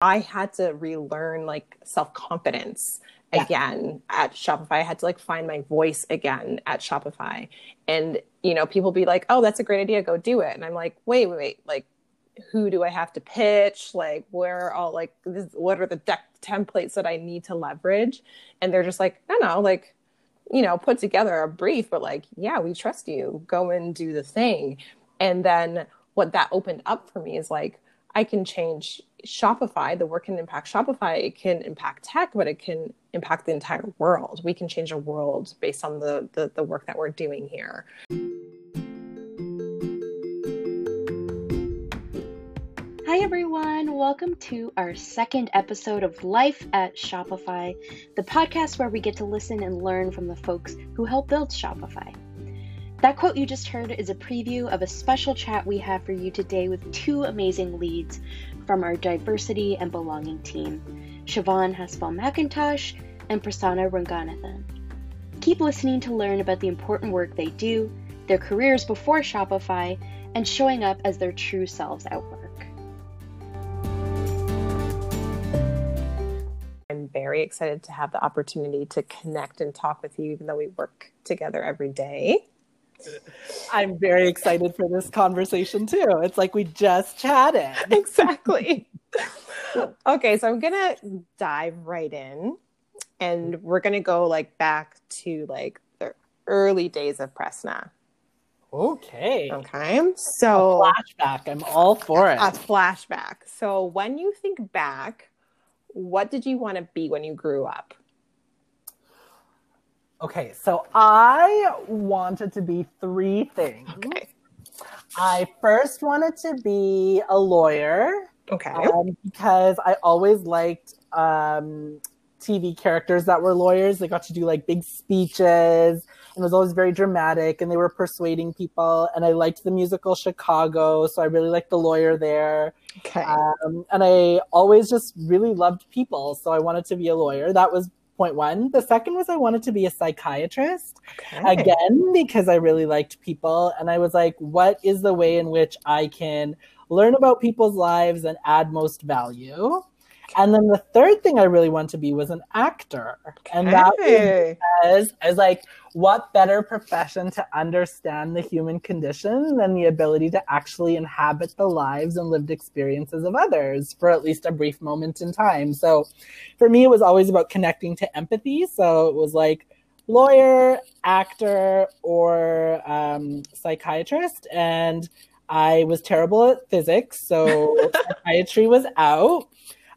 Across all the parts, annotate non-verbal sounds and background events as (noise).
I had to relearn like self confidence yeah. again at Shopify. I had to like find my voice again at Shopify. And, you know, people be like, oh, that's a great idea. Go do it. And I'm like, wait, wait, wait. Like, who do I have to pitch? Like, where are all like, this, what are the deck templates that I need to leverage? And they're just like, no, no, like, you know, put together a brief, but like, yeah, we trust you. Go and do the thing. And then what that opened up for me is like, I can change Shopify. The work can impact Shopify. It can impact tech, but it can impact the entire world. We can change a world based on the, the, the work that we're doing here. Hi, everyone. Welcome to our second episode of Life at Shopify, the podcast where we get to listen and learn from the folks who help build Shopify. That quote you just heard is a preview of a special chat we have for you today with two amazing leads from our diversity and belonging team Siobhan Haspel McIntosh and Prasanna Ranganathan. Keep listening to learn about the important work they do, their careers before Shopify, and showing up as their true selves at work. I'm very excited to have the opportunity to connect and talk with you, even though we work together every day. I'm very excited for this conversation too. It's like we just chatted. (laughs) exactly. okay, so I'm going to dive right in and we're going to go like back to like the early days of Prasanna. Okay. Okay. So a flashback. I'm all for it. A flashback. So when you think back, what did you want to be when you grew up? Okay, so I wanted to be three things. Okay. I first wanted to be a lawyer. Okay. Um, because I always liked um, TV characters that were lawyers. They got to do like big speeches and it was always very dramatic and they were persuading people. And I liked the musical Chicago. So I really liked the lawyer there. Okay. Um, and I always just really loved people. So I wanted to be a lawyer. That was point one. The second was I wanted to be a psychiatrist okay. again because I really liked people. And I was like, what is the way in which I can learn about people's lives and add most value? And then the third thing I really wanted to be was an actor. Okay. And that was I was like, what better profession to understand the human condition than the ability to actually inhabit the lives and lived experiences of others for at least a brief moment in time. So for me, it was always about connecting to empathy. So it was like, lawyer, actor, or um, psychiatrist. And I was terrible at physics, so (laughs) psychiatry was out.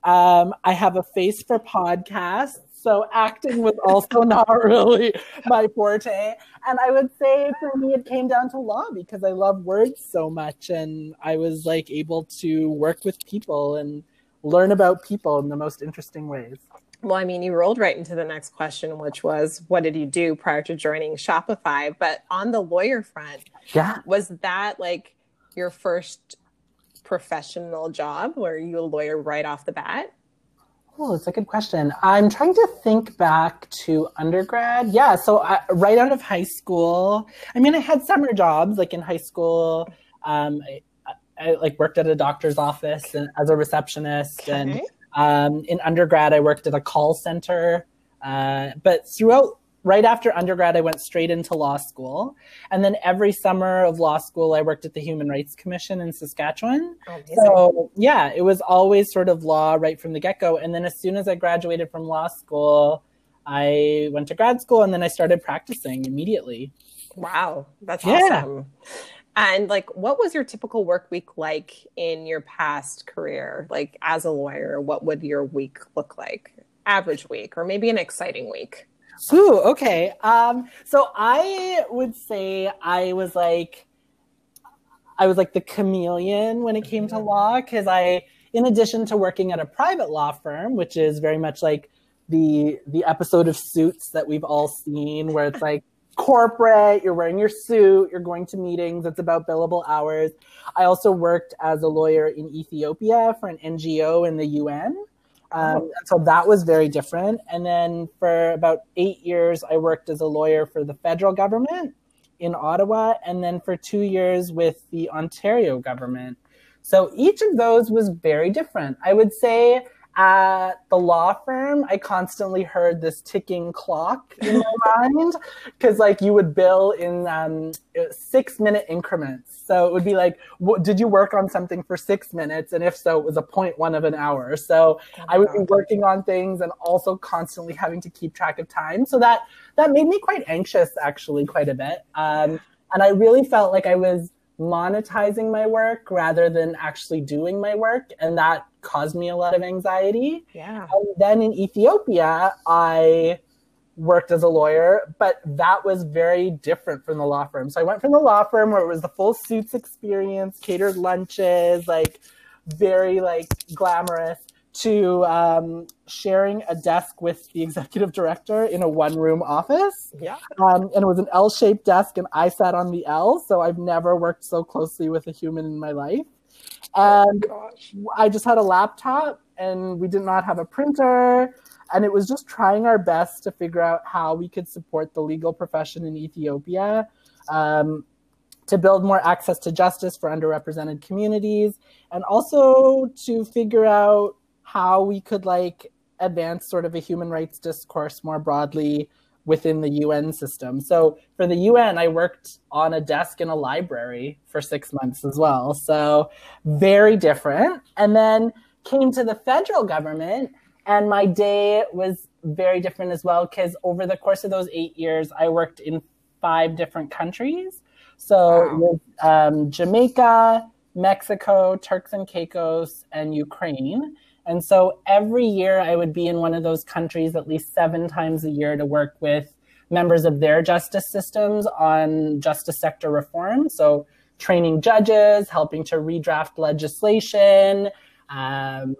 Um, I have a face for podcasts. So acting was also (laughs) not really my forte. And I would say for me, it came down to law because I love words so much. And I was like able to work with people and learn about people in the most interesting ways. Well, I mean, you rolled right into the next question, which was what did you do prior to joining Shopify? But on the lawyer front, yeah, was that like your first professional job? Were you a lawyer right off the bat? Oh, it's a good question. I'm trying to think back to undergrad. Yeah, so I, right out of high school, I mean, I had summer jobs like in high school. Um, I, I, like worked at a doctor's office and, as a receptionist, okay. and um, in undergrad, I worked at a call center. Uh, but throughout right after undergrad, I went straight into law school. And then every summer of law school, I worked at the Human Rights Commission in Saskatchewan. Oh, so, yeah, it was always sort of law right from the get go. And then as soon as I graduated from law school, I went to grad school and then I started practicing immediately. Wow, that's yeah. awesome. And like, what was your typical work week like in your past career? Like, as a lawyer, what would your week look like? Average week, or maybe an exciting week? Ooh, okay. Um, so I would say I was like, I was like the chameleon when it came to law because I, in addition to working at a private law firm, which is very much like the the episode of Suits that we've all seen, where it's like corporate, you're wearing your suit, you're going to meetings, it's about billable hours. I also worked as a lawyer in Ethiopia for an NGO in the UN. Um, so that was very different. And then for about eight years, I worked as a lawyer for the federal government in Ottawa, and then for two years with the Ontario government. So each of those was very different. I would say at the law firm, I constantly heard this ticking clock in my (laughs) mind because, like, you would bill in um, six minute increments. So it would be like, did you work on something for six minutes? And if so, it was a point one of an hour. So oh I would be working on things and also constantly having to keep track of time. So that that made me quite anxious, actually, quite a bit. Um, and I really felt like I was monetizing my work rather than actually doing my work. And that caused me a lot of anxiety. Yeah. And then in Ethiopia, I worked as a lawyer, but that was very different from the law firm. So I went from the law firm where it was the full suits experience, catered lunches, like very like glamorous to um, sharing a desk with the executive director in a one room office. Yeah. Um, and it was an L shaped desk, and I sat on the L. So I've never worked so closely with a human in my life. And oh, I just had a laptop, and we did not have a printer. And it was just trying our best to figure out how we could support the legal profession in Ethiopia. Um, to build more access to justice for underrepresented communities and also to figure out how we could like advance sort of a human rights discourse more broadly within the UN system. So for the UN, I worked on a desk in a library for six months as well. So very different. And then came to the federal government, and my day was very different as well because over the course of those eight years, I worked in five different countries. So wow. with um, Jamaica, Mexico, Turks and Caicos, and Ukraine. And so every year I would be in one of those countries at least seven times a year to work with members of their justice systems on justice sector reform. So training judges, helping to redraft legislation, um,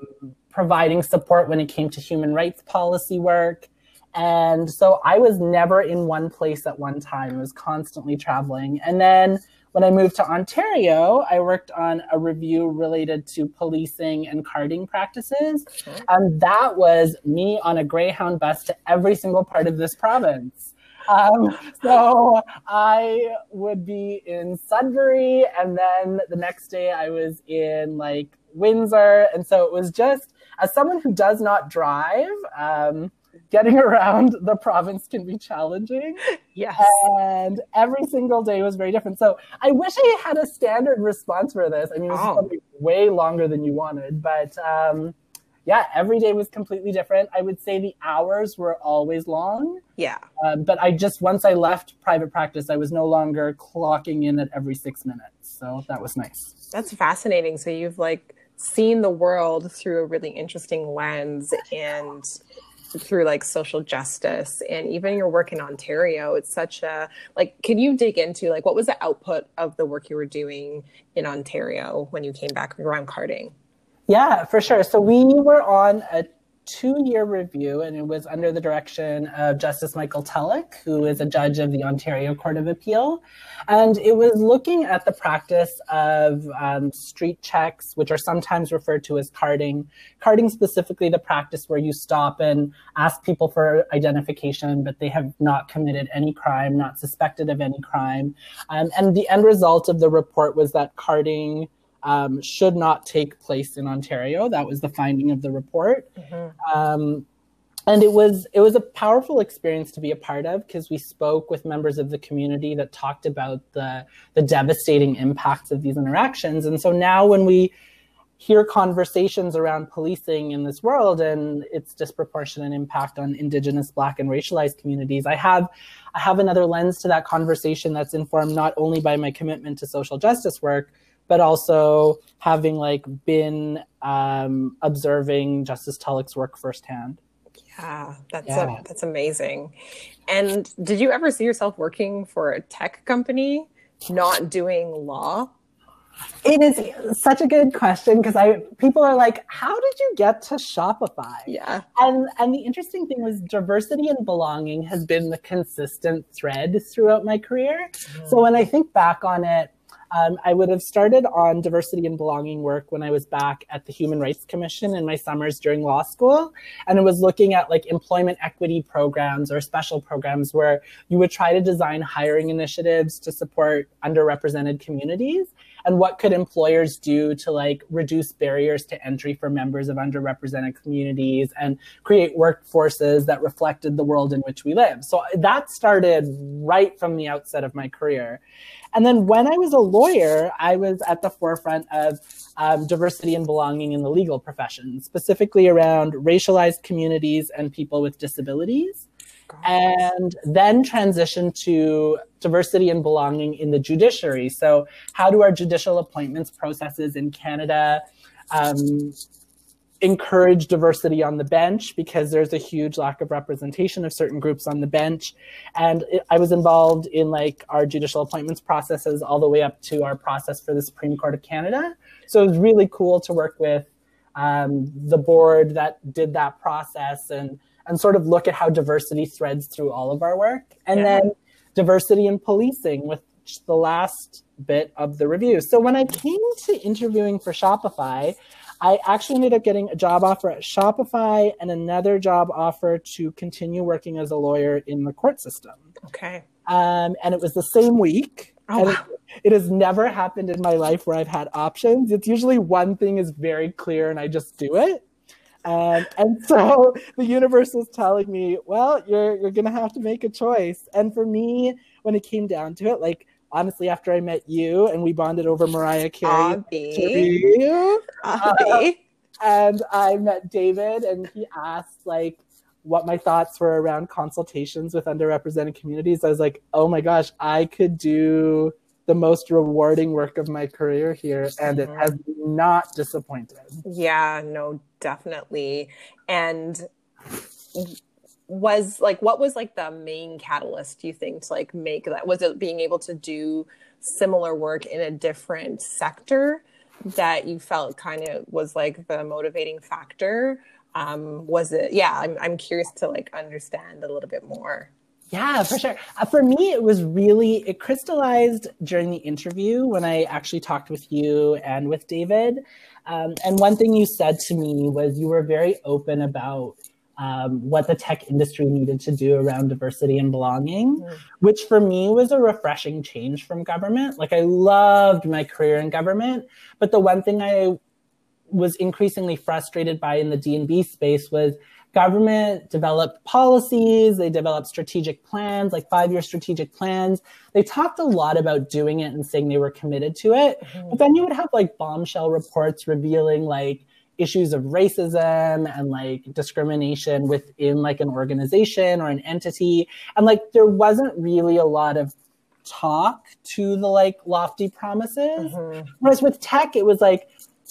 providing support when it came to human rights policy work. And so I was never in one place at one time. I was constantly traveling. And then when I moved to Ontario, I worked on a review related to policing and carding practices. And that was me on a Greyhound bus to every single part of this province. Um, so I would be in Sudbury, and then the next day I was in like Windsor. And so it was just, as someone who does not drive, um, getting (laughs) around the province can be challenging. Yes. And every single day was very different. So I wish I had a standard response for this. I mean, it was oh. probably way longer than you wanted, but um, yeah, every day was completely different. I would say the hours were always long. Yeah. Um, but I just, once I left private practice, I was no longer clocking in at every six minutes. So that was nice. That's fascinating. So you've like seen the world through a really interesting lens and through like social justice and even your work in Ontario. It's such a like can you dig into like what was the output of the work you were doing in Ontario when you came back around carding? Yeah, for sure. So we were on a two year review, and it was under the direction of Justice Michael Tulloch, who is a judge of the Ontario Court of Appeal. And it was looking at the practice of um, street checks, which are sometimes referred to as carding. Carding, specifically, the practice where you stop and ask people for identification, but they have not committed any crime, not suspected of any crime. Um, and the end result of the report was that carding um, should not take place in Ontario. That was the finding of the report. Mm-hmm. Um, and it was it was a powerful experience to be a part of because we spoke with members of the community that talked about the the devastating impacts of these interactions. And so now when we hear conversations around policing in this world and its disproportionate impact on indigenous black and racialized communities i have i have another lens to that conversation that's informed not only by my commitment to social justice work but also having like been um, observing Justice Tulloch's work firsthand. Yeah, that's yeah. A, that's amazing. And did you ever see yourself working for a tech company, not doing law? It is such a good question because I people are like, how did you get to Shopify? Yeah. And and the interesting thing was diversity and belonging has been the consistent thread throughout my career. Mm. So when I think back on it, um, I would have started on diversity and belonging work when I was back at the Human Rights Commission in my summers during law school. And it was looking at like employment equity programs or special programs where you would try to design hiring initiatives to support underrepresented communities. and what could employers do to like reduce barriers to entry for members of underrepresented communities and create workforces that reflected the world in which we live. So that started right from the outset of my career. And then when I was a lawyer, I was at the forefront of um, diversity and belonging in the legal profession, specifically around racialized communities and people with disabilities. And then transition to diversity and belonging in the judiciary. So, how do our judicial appointments processes in Canada um, encourage diversity on the bench because there's a huge lack of representation of certain groups on the bench. And it, I was involved in like our judicial appointments processes all the way up to our process for the Supreme Court of Canada. So it was really cool to work with um, the board that did that process and and sort of look at how diversity threads through all of our work. And yeah. then diversity in policing with the last bit of the review. So when I came to interviewing for Shopify, I actually ended up getting a job offer at Shopify and another job offer to continue working as a lawyer in the court system. Okay. Um, and it was the same week. Oh, wow. it, it has never happened in my life where I've had options. It's usually one thing is very clear and I just do it. Um, and so (laughs) the universe was telling me, well, you're you're gonna have to make a choice. And for me, when it came down to it, like honestly, after I met you and we bonded over Mariah Carey, Abby. Uh, and I met David, and he asked like what my thoughts were around consultations with underrepresented communities. I was like, oh my gosh, I could do the most rewarding work of my career here, and it has not disappointed. Yeah, no, definitely. And was like what was like the main catalyst do you think to like make that was it being able to do similar work in a different sector that you felt kind of was like the motivating factor um was it yeah i'm, I'm curious to like understand a little bit more yeah, for sure. Uh, for me, it was really, it crystallized during the interview when I actually talked with you and with David. Um, and one thing you said to me was you were very open about um, what the tech industry needed to do around diversity and belonging, mm. which for me was a refreshing change from government. Like I loved my career in government, but the one thing I was increasingly frustrated by in the D&B space was government developed policies, they developed strategic plans, like five-year strategic plans. They talked a lot about doing it and saying they were committed to it. Mm-hmm. But then you would have like bombshell reports revealing like issues of racism and like discrimination within like an organization or an entity. And like there wasn't really a lot of talk to the like lofty promises. Mm-hmm. Whereas with tech, it was like,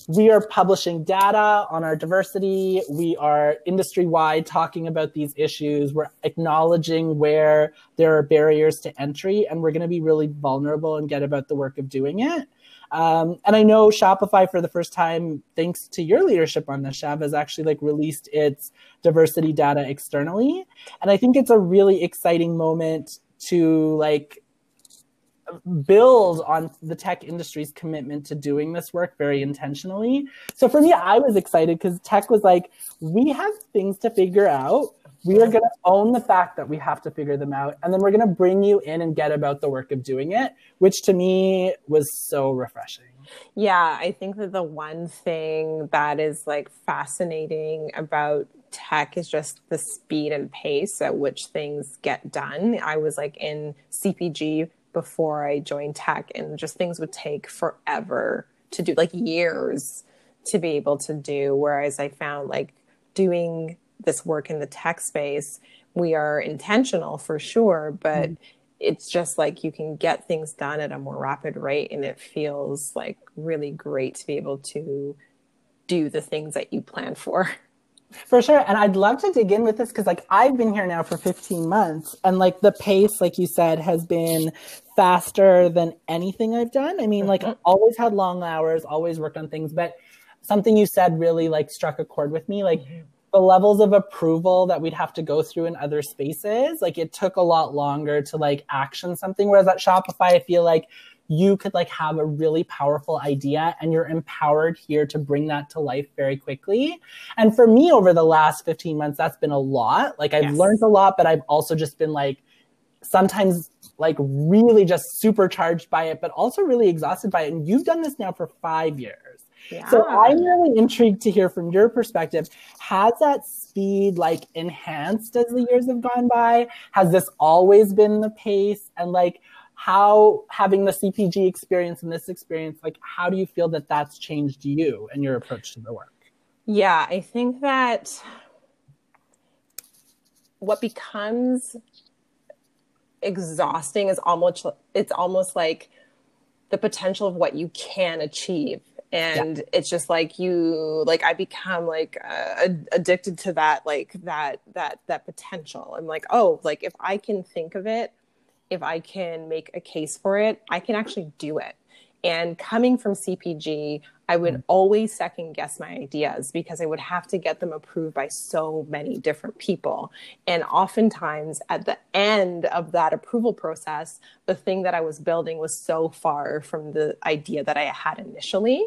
we are publishing data on our diversity. We are industry wide talking about these issues. We're acknowledging where there are barriers to entry, and we're going to be really vulnerable and get about the work of doing it. Um, and I know Shopify for the first time, thanks to your leadership on this, Shav, has actually like released its diversity data externally. And I think it's a really exciting moment to like build on the tech industry's commitment to doing this work very intentionally. So for me, I was excited because tech was like, we have things to figure out we are going to own the fact that we have to figure them out and then we're going to bring you in and get about the work of doing it which to me was so refreshing. Yeah i think that the one thing that is like fascinating about tech is just the speed and pace at which things get done. I was like in cpg before i joined tech and just things would take forever to do like years to be able to do whereas i found like doing this work in the tech space, we are intentional for sure, but mm. it's just like you can get things done at a more rapid rate and it feels like really great to be able to do the things that you plan for. (laughs) For sure. And I'd love to dig in with this because, like, I've been here now for 15 months, and like the pace, like you said, has been faster than anything I've done. I mean, like, mm-hmm. always had long hours, always worked on things, but something you said really like struck a chord with me. Like, mm-hmm the levels of approval that we'd have to go through in other spaces like it took a lot longer to like action something whereas at shopify i feel like you could like have a really powerful idea and you're empowered here to bring that to life very quickly and for me over the last 15 months that's been a lot like i've yes. learned a lot but i've also just been like sometimes like really just supercharged by it, but also really exhausted by it. And you've done this now for five years. Yeah. So I'm really intrigued to hear from your perspective. Has that speed like enhanced as the years have gone by? Has this always been the pace? And like, how having the CPG experience and this experience, like, how do you feel that that's changed you and your approach to the work? Yeah, I think that what becomes exhausting is almost it's almost like the potential of what you can achieve and yeah. it's just like you like i become like uh, addicted to that like that that that potential i'm like oh like if i can think of it if i can make a case for it i can actually do it and coming from cpg I would mm. always second guess my ideas because I would have to get them approved by so many different people. And oftentimes, at the end of that approval process, the thing that I was building was so far from the idea that I had initially.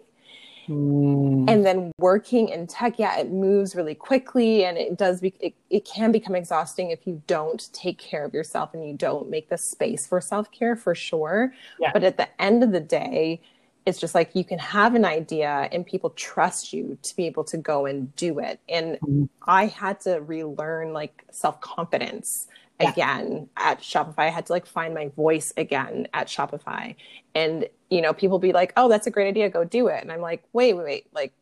Mm. And then working in tech, yeah, it moves really quickly and it does, be, it, it can become exhausting if you don't take care of yourself and you don't make the space for self care for sure. Yeah. But at the end of the day, it's just like you can have an idea and people trust you to be able to go and do it and mm-hmm. i had to relearn like self-confidence yeah. again at shopify. I had to like find my voice again at shopify. And you know people be like oh that's a great idea. Go do it. And i'm like wait wait wait. Like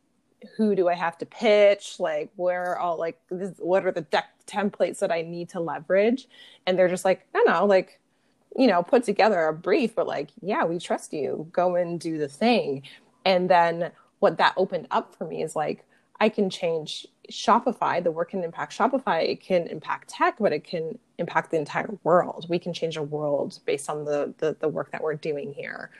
who do i have to pitch? Like where are all like this, what are the deck templates that i need to leverage? And they're just like no no. Like you know, put together a brief, but like, yeah, we trust you. Go and do the thing. And then what that opened up for me is like, I can change Shopify. The work can impact Shopify. It can impact tech, but it can impact the entire world. We can change a world based on the the, the work that we're doing here.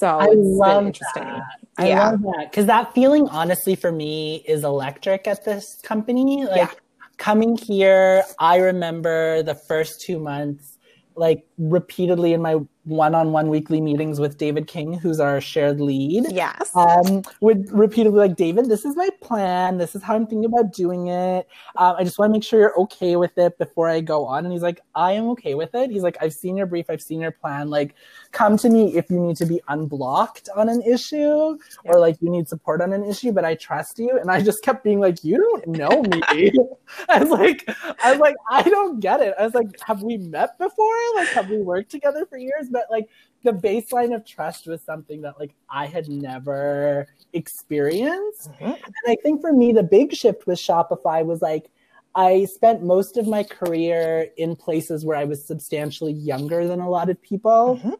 So I love interesting. That. I yeah. love that because that feeling, honestly, for me, is electric at this company. Like yeah. coming here, I remember the first two months like repeatedly in my one-on-one weekly meetings with David King, who's our shared lead. Yes. Um, would repeatedly like, David, this is my plan. This is how I'm thinking about doing it. Um, I just want to make sure you're okay with it before I go on. And he's like, I am okay with it. He's like, I've seen your brief. I've seen your plan. Like, come to me if you need to be unblocked on an issue yeah. or like you need support on an issue, but I trust you. And I just kept being like, you don't know me. (laughs) (laughs) I was like, I was like, I don't get it. I was like, have we met before? Like, have we worked together for years? But like the baseline of trust was something that like I had never experienced. Mm-hmm. And I think for me, the big shift with Shopify was like, I spent most of my career in places where I was substantially younger than a lot of people. Mm-hmm.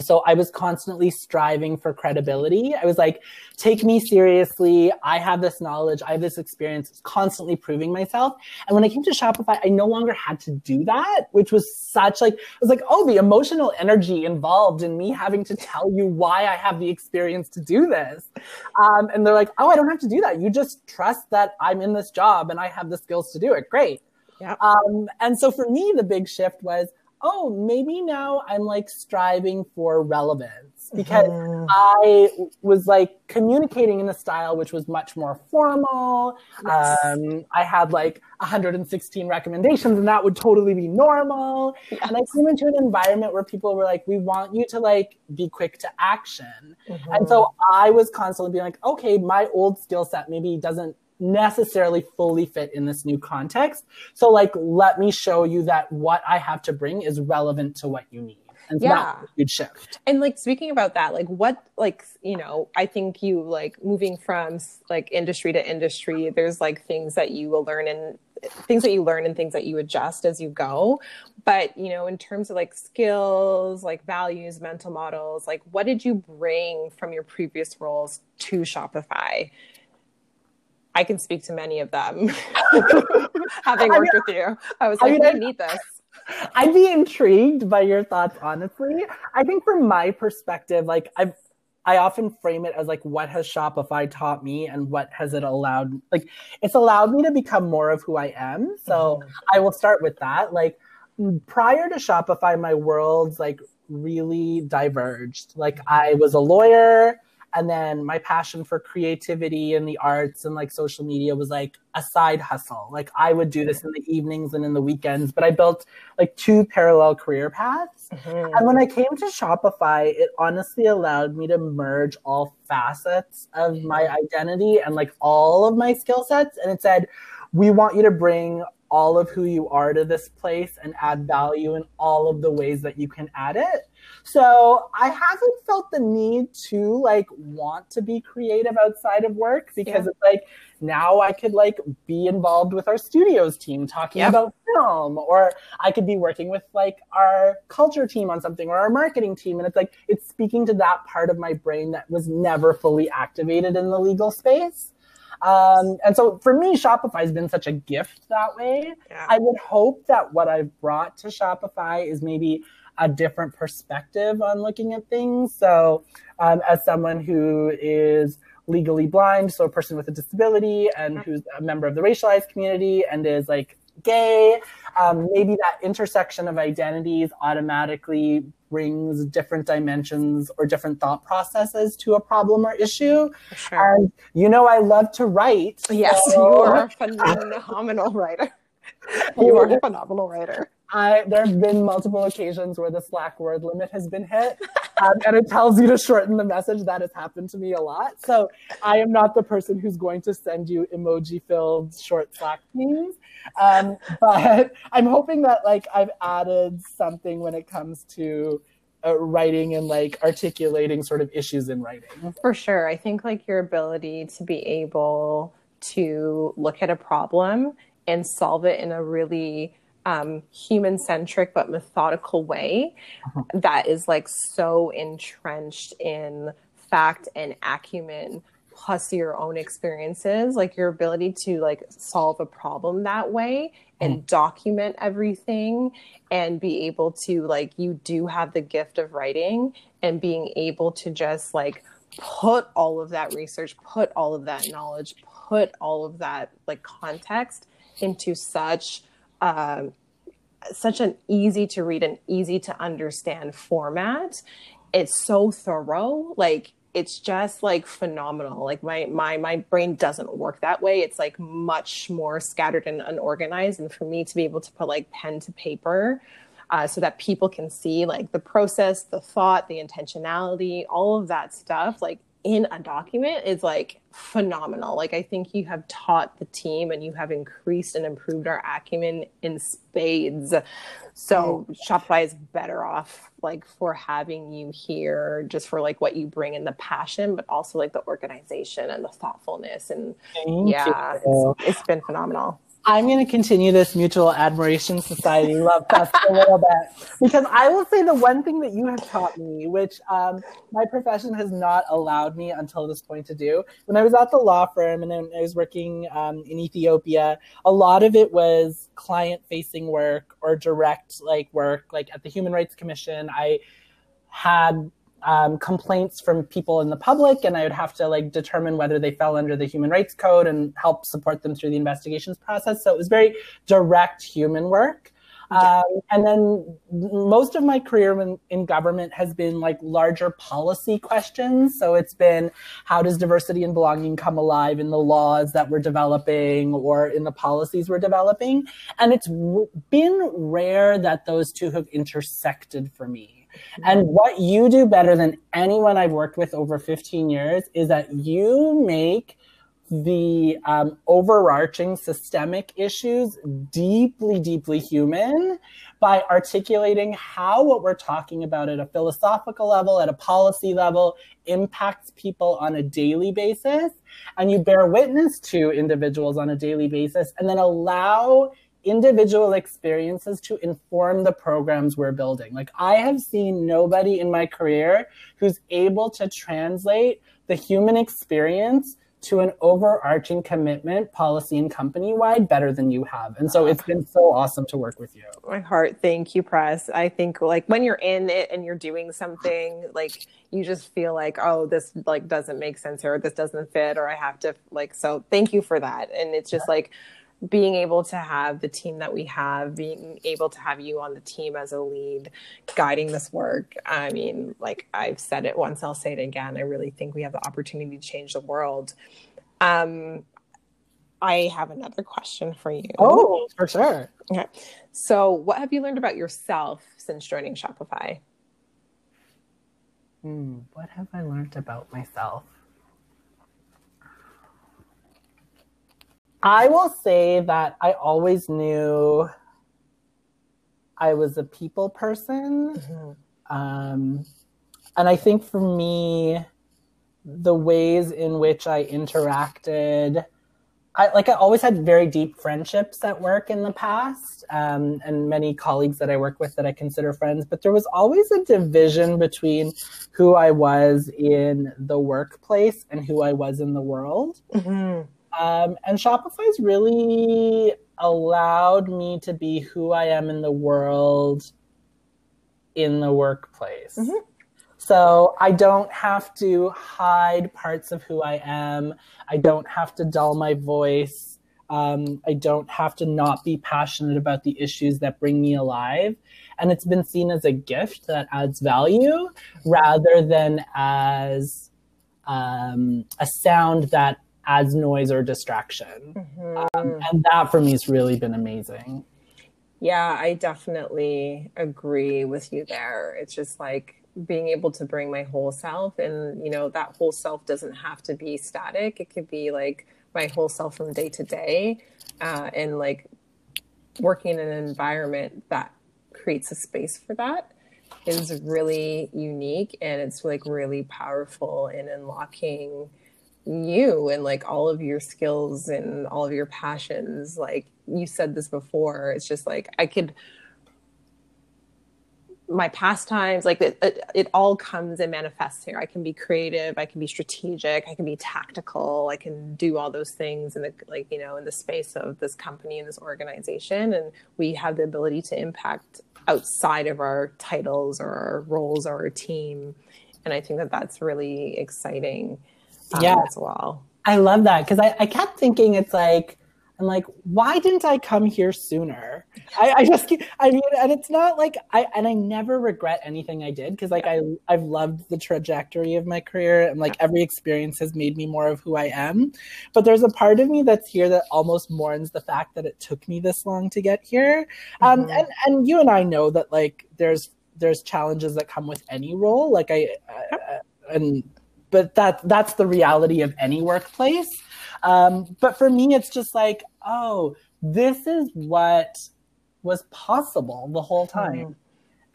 So I was constantly striving for credibility. I was like, take me seriously. I have this knowledge. I have this experience, constantly proving myself. And when I came to Shopify, I no longer had to do that, which was such like, I was like, oh, the emotional energy involved in me having to tell you why I have the experience to do this. Um, and they're like, oh, I don't have to do that. You just trust that I'm in this job and I have the skills to do it. Great. Yeah. Um, and so for me, the big shift was, oh, maybe now I'm like striving for relevance because mm. I was like communicating in a style which was much more formal. Yes. Um, I had like 116 recommendations and that would totally be normal. Yes. And I came into an environment where people were like, we want you to like be quick to action. Mm-hmm. And so I was constantly being like, okay, my old skill set maybe doesn't necessarily fully fit in this new context. So like, let me show you that what I have to bring is relevant to what you need. And yeah. huge shift. And like speaking about that, like what like you know, I think you like moving from like industry to industry, there's like things that you will learn and things that you learn and things that you adjust as you go. But you know, in terms of like skills, like values, mental models, like what did you bring from your previous roles to Shopify I can speak to many of them, (laughs) (laughs) having worked I mean, with you. I was like, I, mean, I need this. I'd be intrigued by your thoughts, honestly. I think from my perspective, like I've I often frame it as like what has Shopify taught me and what has it allowed like it's allowed me to become more of who I am. So mm-hmm. I will start with that. Like prior to Shopify, my worlds like really diverged. Like I was a lawyer and then my passion for creativity and the arts and like social media was like a side hustle. Like I would do this in the evenings and in the weekends, but I built like two parallel career paths. Mm-hmm. And when I came to Shopify, it honestly allowed me to merge all facets of my identity and like all of my skill sets. And it said, we want you to bring all of who you are to this place and add value in all of the ways that you can add it. So I haven't felt the need to like want to be creative outside of work because yeah. it's like now I could like be involved with our studios team talking yep. about film, or I could be working with like our culture team on something or our marketing team. And it's like it's speaking to that part of my brain that was never fully activated in the legal space. Um, and so for me, Shopify has been such a gift that way. Yeah. I would hope that what I've brought to Shopify is maybe a different perspective on looking at things. So, um, as someone who is legally blind, so a person with a disability and who's a member of the racialized community and is like gay, um, maybe that intersection of identities automatically brings different dimensions or different thought processes to a problem or issue. Sure. And you know, I love to write. Yes, so... you are a phenomenal writer. (laughs) You are a phenomenal writer. I there have been multiple occasions where the Slack word limit has been hit, um, and it tells you to shorten the message. That has happened to me a lot. So I am not the person who's going to send you emoji-filled short Slack memes, um, (laughs) but I'm hoping that like I've added something when it comes to uh, writing and like articulating sort of issues in writing. For sure, I think like your ability to be able to look at a problem and solve it in a really um, human centric but methodical way uh-huh. that is like so entrenched in fact and acumen plus your own experiences like your ability to like solve a problem that way and mm. document everything and be able to like you do have the gift of writing and being able to just like put all of that research put all of that knowledge put all of that like context into such um, such an easy to read and easy to understand format. It's so thorough. Like it's just like phenomenal. Like my my my brain doesn't work that way. It's like much more scattered and unorganized. And for me to be able to put like pen to paper uh, so that people can see like the process, the thought, the intentionality, all of that stuff, like in a document is like phenomenal. Like I think you have taught the team and you have increased and improved our acumen in spades. So mm. Shopify is better off like for having you here just for like what you bring in the passion, but also like the organization and the thoughtfulness. And Thank yeah, it's, it's been phenomenal. I'm going to continue this mutual admiration society love fest a little bit because I will say the one thing that you have taught me, which um, my profession has not allowed me until this point to do. When I was at the law firm and I was working um, in Ethiopia, a lot of it was client facing work or direct like work, like at the Human Rights Commission. I had um, complaints from people in the public, and I would have to like determine whether they fell under the human rights code and help support them through the investigations process. So it was very direct human work. Yeah. Um, and then most of my career in, in, government has been like larger policy questions. So it's been how does diversity and belonging come alive in the laws that we're developing or in the policies we're developing? And it's w- been rare that those two have intersected for me. And what you do better than anyone I've worked with over 15 years is that you make the um, overarching systemic issues deeply, deeply human by articulating how what we're talking about at a philosophical level, at a policy level, impacts people on a daily basis. And you bear witness to individuals on a daily basis and then allow individual experiences to inform the programs we're building. Like I have seen nobody in my career who's able to translate the human experience to an overarching commitment, policy and company wide, better than you have. And so it's been so awesome to work with you. My heart, thank you, Press. I think like when you're in it and you're doing something, like you just feel like, oh, this like doesn't make sense or this doesn't fit or I have to like so thank you for that. And it's just like being able to have the team that we have, being able to have you on the team as a lead, guiding this work. I mean, like I've said it once, I'll say it again. I really think we have the opportunity to change the world. Um, I have another question for you. Oh, for sure. Okay. So, what have you learned about yourself since joining Shopify? Hmm, what have I learned about myself? I will say that I always knew I was a people person. Mm-hmm. Um, and I think for me, the ways in which I interacted, I like I always had very deep friendships at work in the past, um, and many colleagues that I work with that I consider friends. But there was always a division between who I was in the workplace and who I was in the world. Mm-hmm. Um, and Shopify's really allowed me to be who I am in the world in the workplace. Mm-hmm. So I don't have to hide parts of who I am. I don't have to dull my voice. Um, I don't have to not be passionate about the issues that bring me alive. And it's been seen as a gift that adds value rather than as um, a sound that adds noise or distraction. Mm-hmm. Um, and that for me has really been amazing. Yeah, I definitely agree with you there. It's just like being able to bring my whole self, and you know, that whole self doesn't have to be static. It could be like my whole self from day to day, uh, and like working in an environment that creates a space for that is really unique and it's like really powerful in unlocking you and like all of your skills and all of your passions like you said this before it's just like i could my pastimes like it, it, it, all comes and manifests here. I can be creative i can be strategic i can be tactical i can do all those things in the like you know in the space of this company and this organization and we have the ability to impact outside of our titles or our roles or our team and i think that that's really exciting um, yeah. as well. I love that because I, I kept thinking it's like, I'm like, why didn't I come here sooner? I, I just, I mean, and it's not like I, and I never regret anything I did because like I, I've loved the trajectory of my career and like every experience has made me more of who I am. But there's a part of me that's here that almost mourns the fact that it took me this long to get here. Um, mm-hmm. and and you and I know that like there's there's challenges that come with any role. Like I, uh, and but that that's the reality of any workplace. Um, but for me, it's just like, oh, this is what was possible the whole time. Mm-hmm.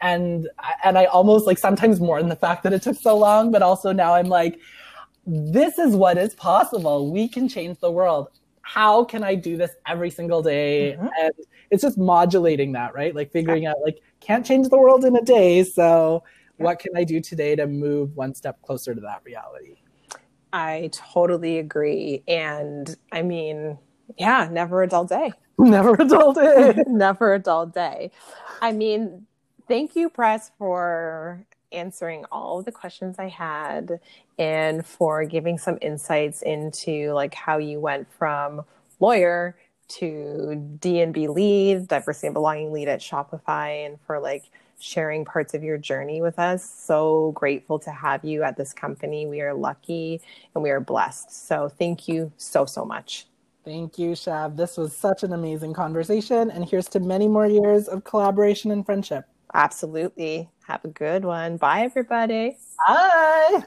And and I almost like sometimes more in the fact that it took so long, but also now I'm like, this is what is possible. We can change the world. How can I do this every single day? Mm-hmm. And it's just modulating that, right? Like figuring out like can't change the world in a day. So what can I do today to move one step closer to that reality? I totally agree. And I mean, yeah, never a dull day. (laughs) Never a dull day. (laughs) never a dull day. I mean, thank you, Press, for answering all of the questions I had and for giving some insights into like how you went from lawyer to D&B lead, diversity and belonging lead at Shopify and for like sharing parts of your journey with us. So grateful to have you at this company. We are lucky and we are blessed. So thank you so, so much. Thank you, Shav. This was such an amazing conversation. And here's to many more years of collaboration and friendship. Absolutely. Have a good one. Bye, everybody. Bye.